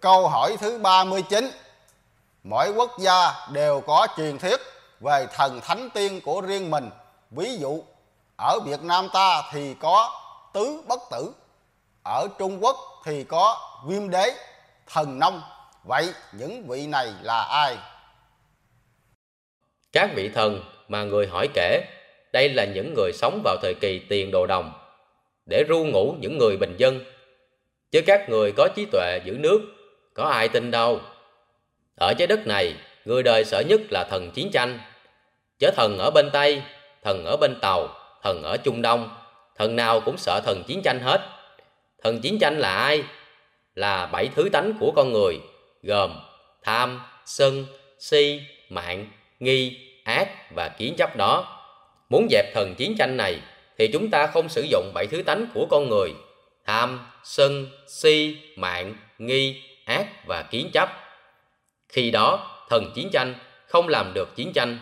Câu hỏi thứ 39 Mỗi quốc gia đều có truyền thuyết về thần thánh tiên của riêng mình. Ví dụ ở Việt Nam ta thì có tứ bất tử Ở Trung Quốc thì có viêm đế, thần nông. Vậy những vị này là ai? Các vị thần mà người hỏi kể đây là những người sống vào thời kỳ tiền đồ đồng để ru ngủ những người bình dân. Chứ các người có trí tuệ giữ nước có ai tin đâu. Ở trái đất này, người đời sợ nhất là thần chiến tranh. Chớ thần ở bên tây, thần ở bên tàu, thần ở trung đông, thần nào cũng sợ thần chiến tranh hết. Thần chiến tranh là ai? Là bảy thứ tánh của con người, gồm tham, sân, si, mạng, nghi, ác và kiến chấp đó. Muốn dẹp thần chiến tranh này, thì chúng ta không sử dụng bảy thứ tánh của con người, tham, sân, si, mạng, nghi và kiến chấp. Khi đó thần chiến tranh không làm được chiến tranh.